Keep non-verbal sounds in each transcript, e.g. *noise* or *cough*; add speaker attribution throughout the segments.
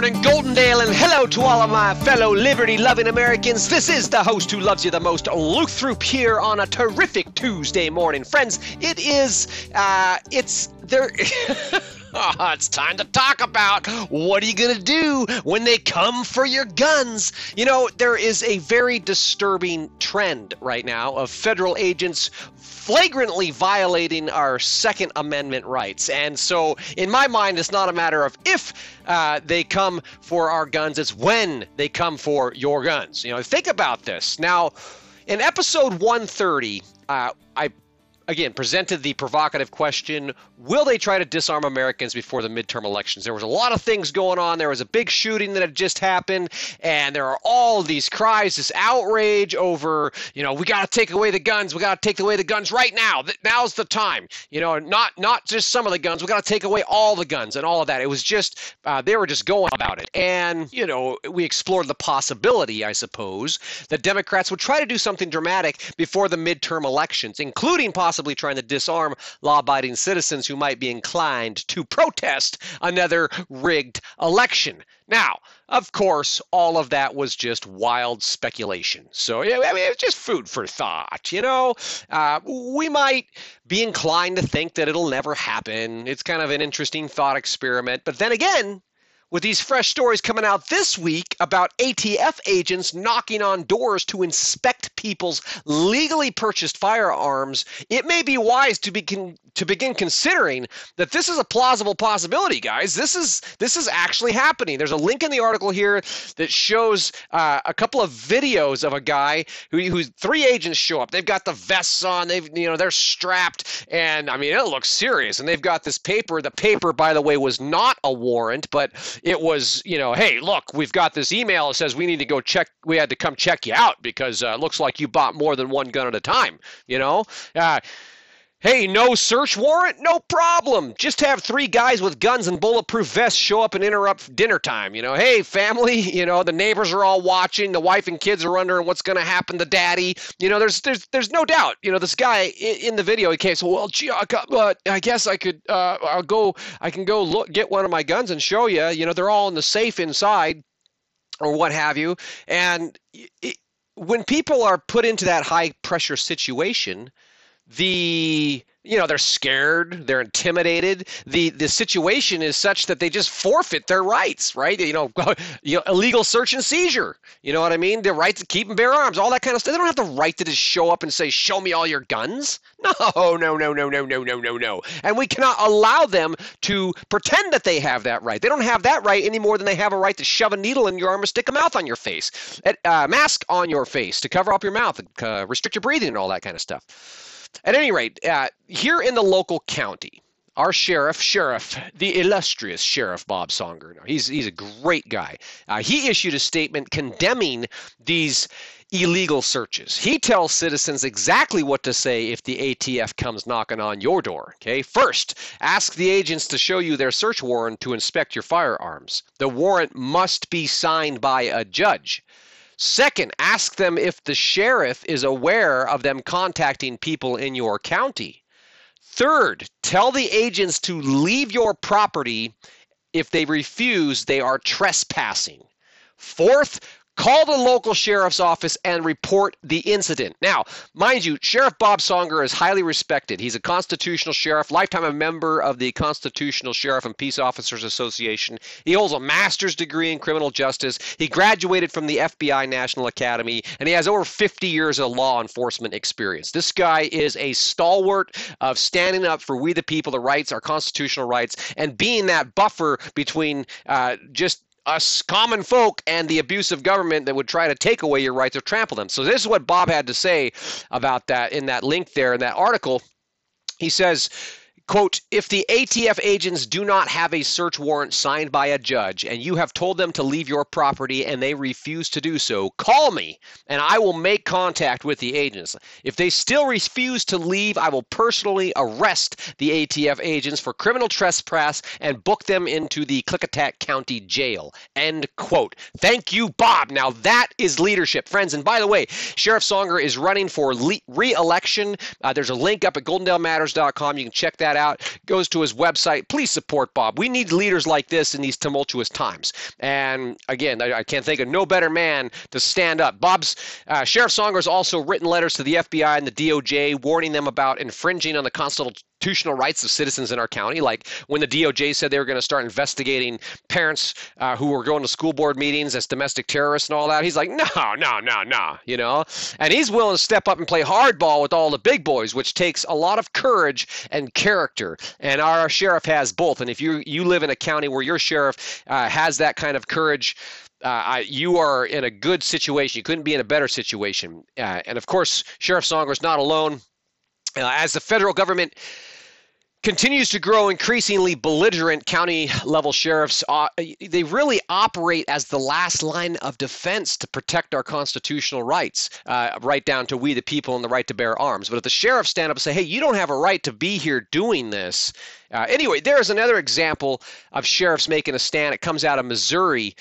Speaker 1: morning, Goldendale, and hello to all of my fellow liberty loving Americans. This is the host who loves you the most, Luke Throop, here on a terrific Tuesday morning. Friends, it is, uh, it's there. *laughs* *laughs* It's time to talk about what are you going to do when they come for your guns. You know, there is a very disturbing trend right now of federal agents flagrantly violating our Second Amendment rights. And so, in my mind, it's not a matter of if uh, they come for our guns, it's when they come for your guns. You know, think about this. Now, in episode 130, uh, I again presented the provocative question will they try to disarm americans before the midterm elections? There was a lot of things going on. There was a big shooting that had just happened and there are all these cries this outrage over you know we got to take away the guns we got to take away the guns right now. Now's the time. You know not not just some of the guns we got to take away all the guns and all of that. It was just uh, they were just going about it. And you know we explored the possibility i suppose that democrats would try to do something dramatic before the midterm elections including possibly possibly trying to disarm law abiding citizens who might be inclined to protest another rigged election. Now, of course, all of that was just wild speculation. So, I mean, it's just food for thought, you know? Uh, we might be inclined to think that it'll never happen. It's kind of an interesting thought experiment. But then again, with these fresh stories coming out this week about ATF agents knocking on doors to inspect people's legally purchased firearms, it may be wise to begin to begin considering that this is a plausible possibility, guys. This is this is actually happening. There's a link in the article here that shows uh, a couple of videos of a guy who who's three agents show up. They've got the vests on. They've you know they're strapped, and I mean it looks serious. And they've got this paper. The paper, by the way, was not a warrant, but it was, you know, hey, look, we've got this email that says we need to go check, we had to come check you out because uh, it looks like you bought more than one gun at a time, you know? Uh, Hey, no search warrant? No problem. Just have three guys with guns and bulletproof vests show up and interrupt dinner time. You know, hey, family, *laughs* you know, the neighbors are all watching, the wife and kids are wondering what's going to happen to daddy. You know, there's there's there's no doubt. You know, this guy in the video, he came, so, well, gee, I, got, uh, I guess I could, uh, I'll go, I can go look, get one of my guns and show you. You know, they're all in the safe inside or what have you. And it, when people are put into that high pressure situation, the you know they're scared they're intimidated. The the situation is such that they just forfeit their rights right? You know, *laughs* you know illegal search and seizure. You know what i mean? The right to keep and bear arms all that kind of stuff. They don't have the right to just show up and say show me all your guns. *laughs* No no no no no no no no no. And we cannot allow them to pretend that they have that right. They don't have that right any more than they have a right to shove a needle in your arm or stick a mouth on your face a uh, mask on your face to cover up your mouth uh, restrict your breathing and all that kind of stuff at any rate, uh, here in the local county, our sheriff, sheriff, the illustrious sheriff Bob Songer, he's he's a great guy. Uh, he issued a statement condemning these illegal searches. He tells citizens exactly what to say if the ATF comes knocking on your door. Okay, first, ask the agents to show you their search warrant to inspect your firearms. The warrant must be signed by a judge. Second, ask them if the sheriff is aware of them contacting people in your county. Third, tell the agents to leave your property. If they refuse, they are trespassing. Fourth, Call the local sheriff's office and report the incident. Now, mind you, Sheriff Bob Songer is highly respected. He's a constitutional sheriff, lifetime a member of the Constitutional Sheriff and Peace Officers Association. He holds a master's degree in criminal justice. He graduated from the FBI National Academy, and he has over 50 years of law enforcement experience. This guy is a stalwart of standing up for we the people, the rights, our constitutional rights, and being that buffer between uh, just us common folk and the abusive government that would try to take away your rights or trample them. So this is what Bob had to say about that in that link there in that article. He says, Quote, if the ATF agents do not have a search warrant signed by a judge and you have told them to leave your property and they refuse to do so, call me and I will make contact with the agents. If they still refuse to leave, I will personally arrest the ATF agents for criminal trespass and book them into the Klickitat County Jail. End quote. Thank you, Bob. Now that is leadership, friends. And by the way, Sheriff Songer is running for re election. Uh, there's a link up at goldendalematters.com. You can check that out out, goes to his website. Please support Bob. We need leaders like this in these tumultuous times. And again, I, I can't think of no better man to stand up. Bob's uh, Sheriff Songer has also written letters to the FBI and the DOJ warning them about infringing on the constitutional rights of citizens in our county. Like when the DOJ said they were going to start investigating parents uh, who were going to school board meetings as domestic terrorists and all that. He's like, no, no, no, no, you know? And he's willing to step up and play hardball with all the big boys, which takes a lot of courage and character. And our sheriff has both. And if you, you live in a county where your sheriff uh, has that kind of courage, uh, I, you are in a good situation. You couldn't be in a better situation. Uh, and of course, Sheriff Songer is not alone. Uh, as the federal government continues to grow increasingly belligerent county level sheriffs. Uh, they really operate as the last line of defense to protect our constitutional rights uh, right down to we the people and the right to bear arms. But if the sheriffs stand up and say hey you don't have a right to be here doing this uh, anyway there's another example of sheriffs making a stand. It comes out of missouri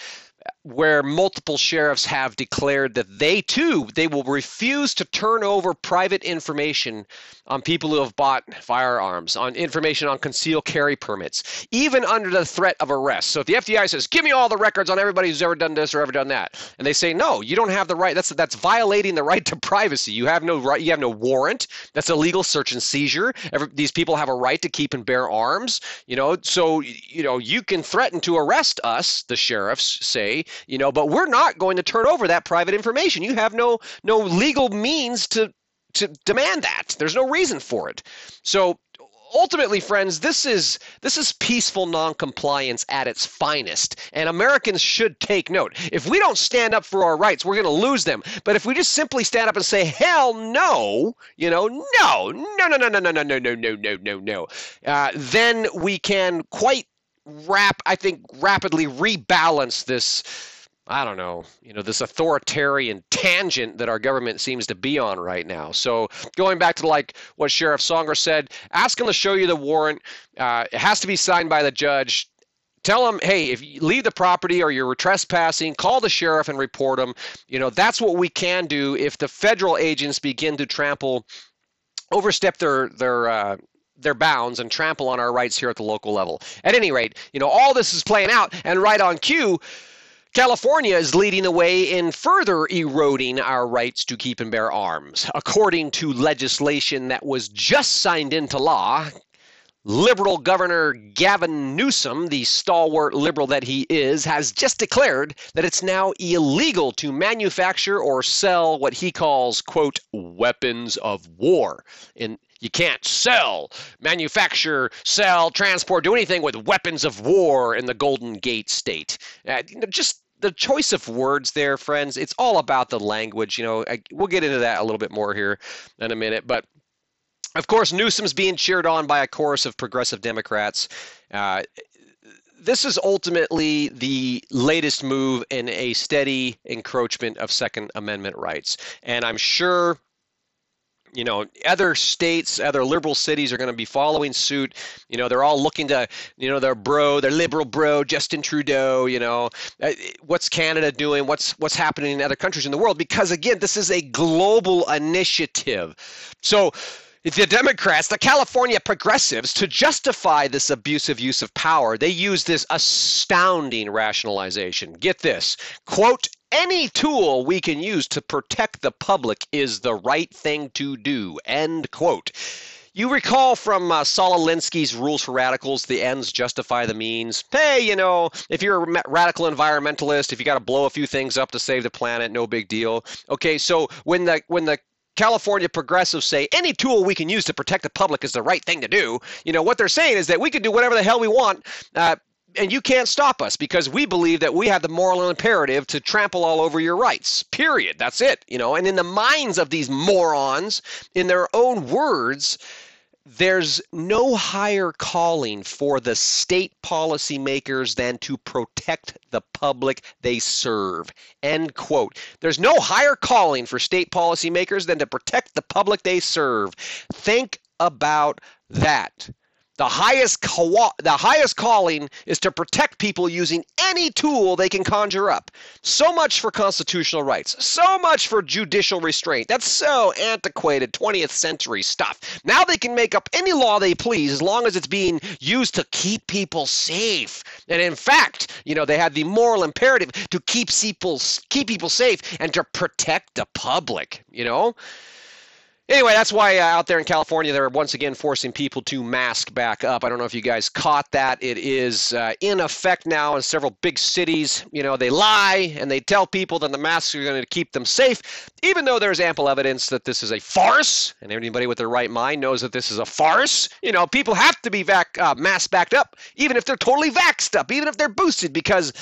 Speaker 1: where multiple sheriffs have declared that they too they will refuse to turn over private information on people who have bought firearms on information on concealed carry permits even under the threat of arrest. So if the fbi says give me all the records on everybody who's ever done this or ever done that and they say no you don't have the right that's that's violating the right to privacy. You have no right you have no warrant. That's a legal search and seizure. Every, these people have a right to keep and bear arms you know? So you know you can threaten to arrest us the sheriffs say you know but we're not going to turn over that private information. You have no no legal means to to demand that. There's no reason for it. So ultimately friends this is this is peaceful noncompliance at its finest and americans should take note. If we don't stand up for our rights we're going to lose them. But if we just simply stand up and say hell no you know no no no no no no no no no no no no uh, then we can quite rap I think rapidly rebalance this I don't know, you know, this authoritarian tangent that our government seems to be on right now. So going back to like what Sheriff Songer said, ask him to show you the warrant. Uh, it has to be signed by the judge. Tell them, hey, if you leave the property or you're trespassing, call the sheriff and report them. You know, that's what we can do if the federal agents begin to trample, overstep their their uh, their bounds and trample on our rights here at the local level. At any rate, you know, all this is playing out, and right on cue, California is leading the way in further eroding our rights to keep and bear arms. According to legislation that was just signed into law, Liberal Governor Gavin Newsom, the stalwart liberal that he is, has just declared that it's now illegal to manufacture or sell what he calls, quote, weapons of war. In you can't sell, manufacture, sell, transport, do anything with weapons of war in the Golden Gate state. Uh, you know, just the choice of words there, friends, it's all about the language. You know, I, we'll get into that a little bit more here in a minute. But of course, Newsom's being cheered on by a chorus of progressive Democrats. Uh, this is ultimately the latest move in a steady encroachment of Second Amendment rights. And I'm sure you know other states other liberal cities are going to be following suit. You know they're all looking to you know their bro their liberal bro justin trudeau you know. Uh, what's canada doing? What's what's happening in other countries in the world? Because again this is a global initiative. So the Democrats, the California progressives, to justify this abusive use of power, they use this astounding rationalization. Get this. Quote, any tool we can use to protect the public is the right thing to do. End quote. You recall from uh, Saul Alinsky's Rules for Radicals, the ends justify the means. Hey, you know, if you're a radical environmentalist, if you got to blow a few things up to save the planet, no big deal. Okay, so when the when the California progressives say any tool we can use to protect the public is the right thing to do. You know, what they're saying is that we can do whatever the hell we want. Uh, and you can't stop us because we believe that we have the moral imperative to trample all over your rights. Period. That's it. You know, and in the minds of these morons, in their own words, there's no higher calling for the state policymakers than to protect the public they serve. End quote. There's no higher calling for state policymakers than to protect the public they serve. Think about that. The highest the highest calling is to protect people using any tool they can conjure up. So much for constitutional rights. So much for judicial restraint. That's so antiquated 20th century stuff. Now they can make up any law they please as long as it's being used to keep people safe. And in fact, you know, they have the moral imperative to keep people keep people safe and to protect the public, you know? Anyway, that's why uh, out there in California, they're once again forcing people to mask back up. I don't know if you guys caught that. It is uh, in effect now in several big cities. You know, they lie and they tell people that the masks are going to keep them safe, even though there's ample evidence that this is a farce. And anybody with their right mind knows that this is a farce. You know, people have to be vac- uh, mask backed up, even if they're totally vaxxed up, even if they're boosted, because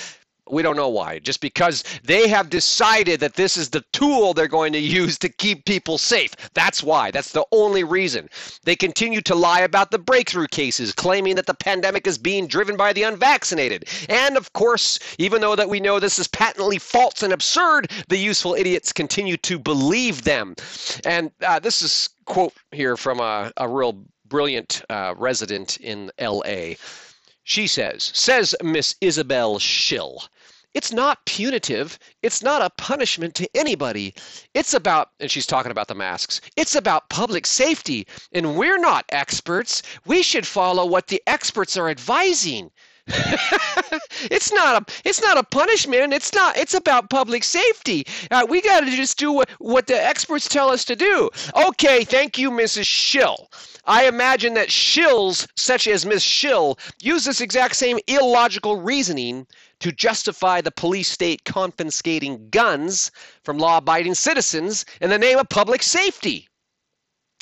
Speaker 1: we don't know why. Just because they have decided that this is the tool they're going to use to keep people safe. That's why. That's the only reason. They continue to lie about the breakthrough cases, claiming that the pandemic is being driven by the unvaccinated. And of course, even though that we know this is patently false and absurd, the useful idiots continue to believe them. And uh, this is quote here from a, a real brilliant uh, resident in L.A. She says, says Miss Isabel Schill. It's not punitive. It's not a punishment to anybody. It's about, and she's talking about the masks, it's about public safety. And we're not experts. We should follow what the experts are advising. *laughs* it's not a it's not a punishment it's not it's about public safety uh, we got to just do what, what the experts tell us to do okay thank you mrs schill i imagine that shills such as miss schill use this exact same illogical reasoning to justify the police state confiscating guns from law abiding citizens in the name of public safety.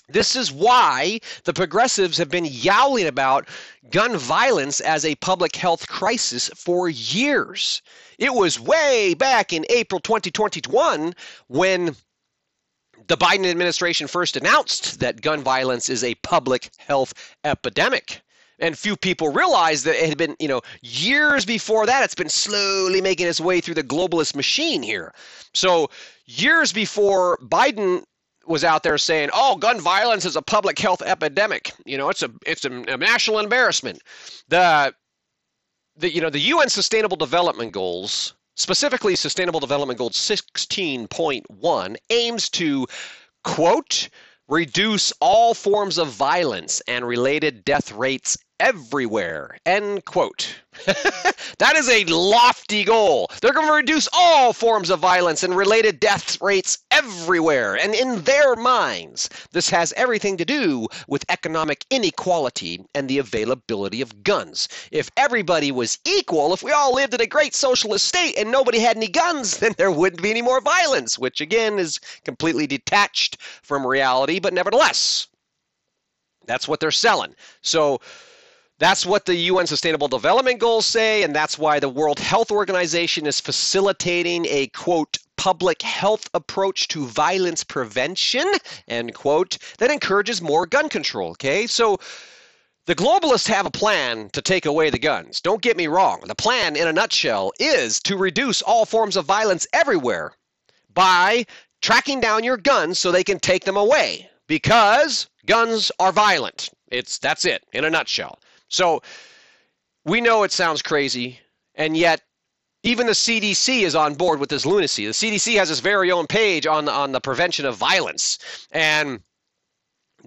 Speaker 1: This is why the progressives have been yowling about gun violence as a public health crisis for years. It was way back in April 2021 when the Biden administration first announced that gun violence is a public health epidemic. And few people realize that it had been you know years before that it's been slowly making its way through the globalist machine here. So years before biden was out there saying oh gun violence is a public health epidemic. You know it's a it's a, a national embarrassment. The the you know the un sustainable development goals specifically sustainable development goal 16.1 aims to quote reduce all forms of violence and related death rates everywhere. End quote. *laughs* that is a lofty goal. They're going to reduce all forms of violence and related death rates everywhere. And in their minds, this has everything to do with economic inequality and the availability of guns. If everybody was equal, if we all lived in a great socialist state and nobody had any guns, *laughs* then there wouldn't be any more violence, which again is completely detached from reality, but nevertheless, that's what they're selling. So, that's what the UN Sustainable Development Goals say, and that's why the World Health Organization is facilitating a quote public health approach to violence prevention end quote that encourages more gun control. Okay, so the globalists have a plan to take away the guns. Don't get me wrong. The plan, in a nutshell, is to reduce all forms of violence everywhere by tracking down your guns so they can take them away because guns are violent. It's that's it in a nutshell. So we know it sounds crazy, and yet even the CDC is on board with this lunacy. The CDC has its very own page on on the prevention of violence, and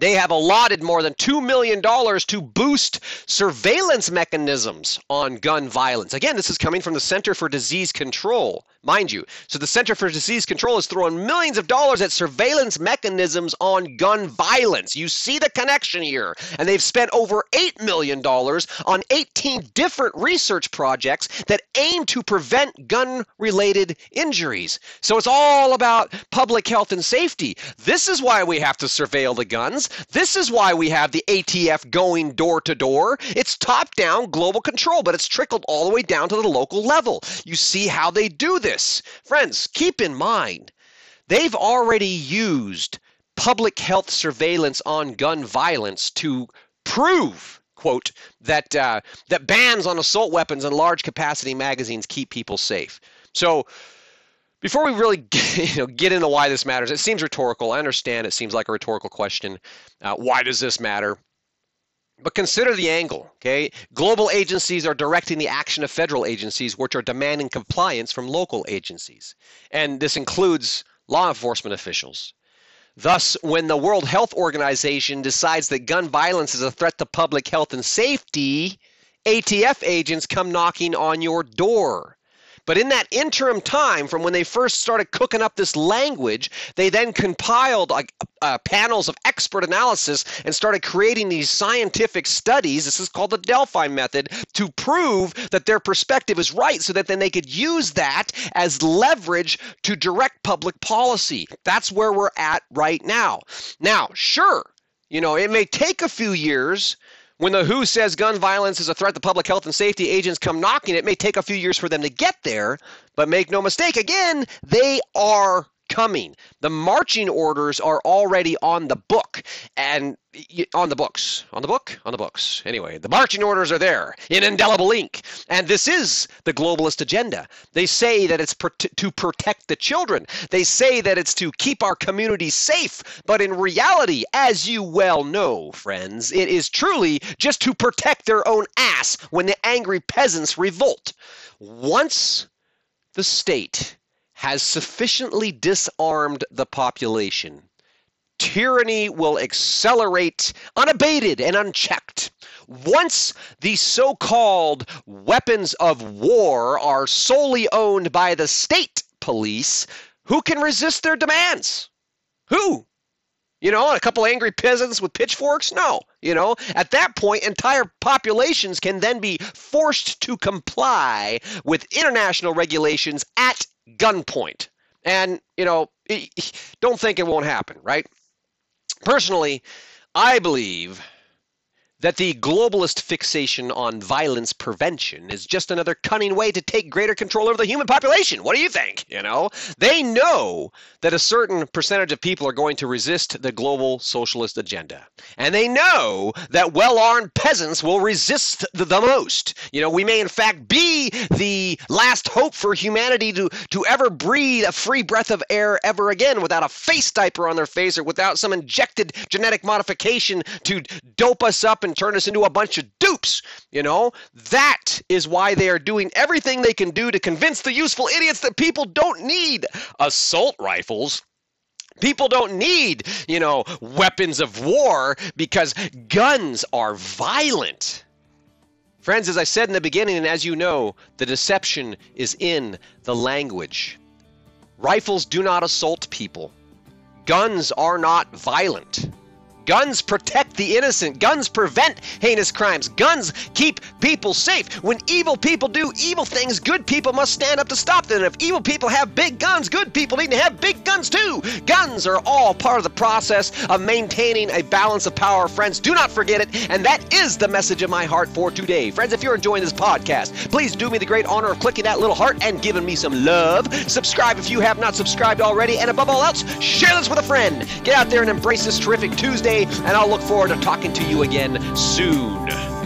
Speaker 1: they have allotted more than $2 million to boost surveillance mechanisms on gun violence. Again, this is coming from the Center for Disease Control, mind you. So the Center for Disease Control is throwing millions of dollars at surveillance mechanisms on gun violence. You see the connection here. And they've spent over $8 million on 18 different research projects that aim to prevent gun related injuries. So it's all about public health and safety. This is why we have to surveil the guns. This is why we have the ATF going door to door. It's top down global control, but it's trickled all the way down to the local level. You see how they do this. Friends, keep in mind, they've already used public health surveillance on gun violence to prove quote that uh, that bans on assault weapons and large capacity magazines keep people safe so before we really *laughs* get, you know, get into why this matters, it seems rhetorical. I understand it seems like a rhetorical question. Uh, why does this matter? But consider the angle, okay? Global agencies are directing the action of federal agencies, which are demanding compliance from local agencies. And this includes law enforcement officials. Thus, when the World Health Organization decides that gun violence is a threat to public health and safety, ATF agents come knocking on your door. But in that interim time, from when they first started cooking up this language, they then compiled uh, uh, panels of expert analysis and started creating these scientific studies. This is called the Delphi method to prove that their perspective is right so that then they could use that as leverage to direct public policy. That's where we're at right now. Now, sure, you know, it may take a few years when the WHO says gun violence is a threat to public health and safety, agents come knocking. It may take a few years for them to get there, but make no mistake, again, they are coming. The marching orders are already on the book and on the books. On the book? On the books. Anyway, the marching orders are there in indelible ink. And this is the globalist agenda. They say that it's to protect the children. They say that it's to keep our communities safe. But in reality, as you well know, friends, it is truly just to protect their own ass when the angry peasants revolt. Once the state has sufficiently disarmed the population, tyranny will accelerate unabated and unchecked. Once the so called weapons of war are solely owned by the state police, who can resist their demands? Who? You know, a couple angry peasants with pitchforks? No. You know, at that point, entire populations can then be forced to comply with international regulations at gunpoint. And, you know, *laughs* don't think it won't happen, right? Personally, I believe that the globalist fixation on violence prevention is just another cunning way to take greater control over the human population. What do you think? You know, they know that a certain percentage of people are going to resist the global socialist agenda. And they know that well-armed peasants will resist the, the most. You know, we may in fact be the last hope for humanity to to ever breathe a free breath of air ever again without a face diaper on their face or without some injected genetic modification to dope us up and turn us into a bunch of dupes. You know, that is why they are doing everything they can do to convince the useful idiots that people don't need assault rifles. People don't need, you know, weapons of war because guns are violent. Friends, as I said in the beginning, and as you know, the deception is in the language. Rifles do not assault people. Guns are not violent. Guns protect the innocent. Guns prevent heinous crimes. Guns keep people safe. When evil people do evil things, good people must stand up to stop them. if evil people have big guns, good people need to have big guns too. Guns are all part of the process of maintaining a balance of power. Friends, do not forget it. And that is the message of my heart for today. Friends, if you're enjoying this podcast, please do me the great honor of clicking that little heart and giving me some love. Subscribe if you have not subscribed already. And above all else, share this with a friend. Get out there and embrace this terrific Tuesday and I'll look forward to talking to you again soon.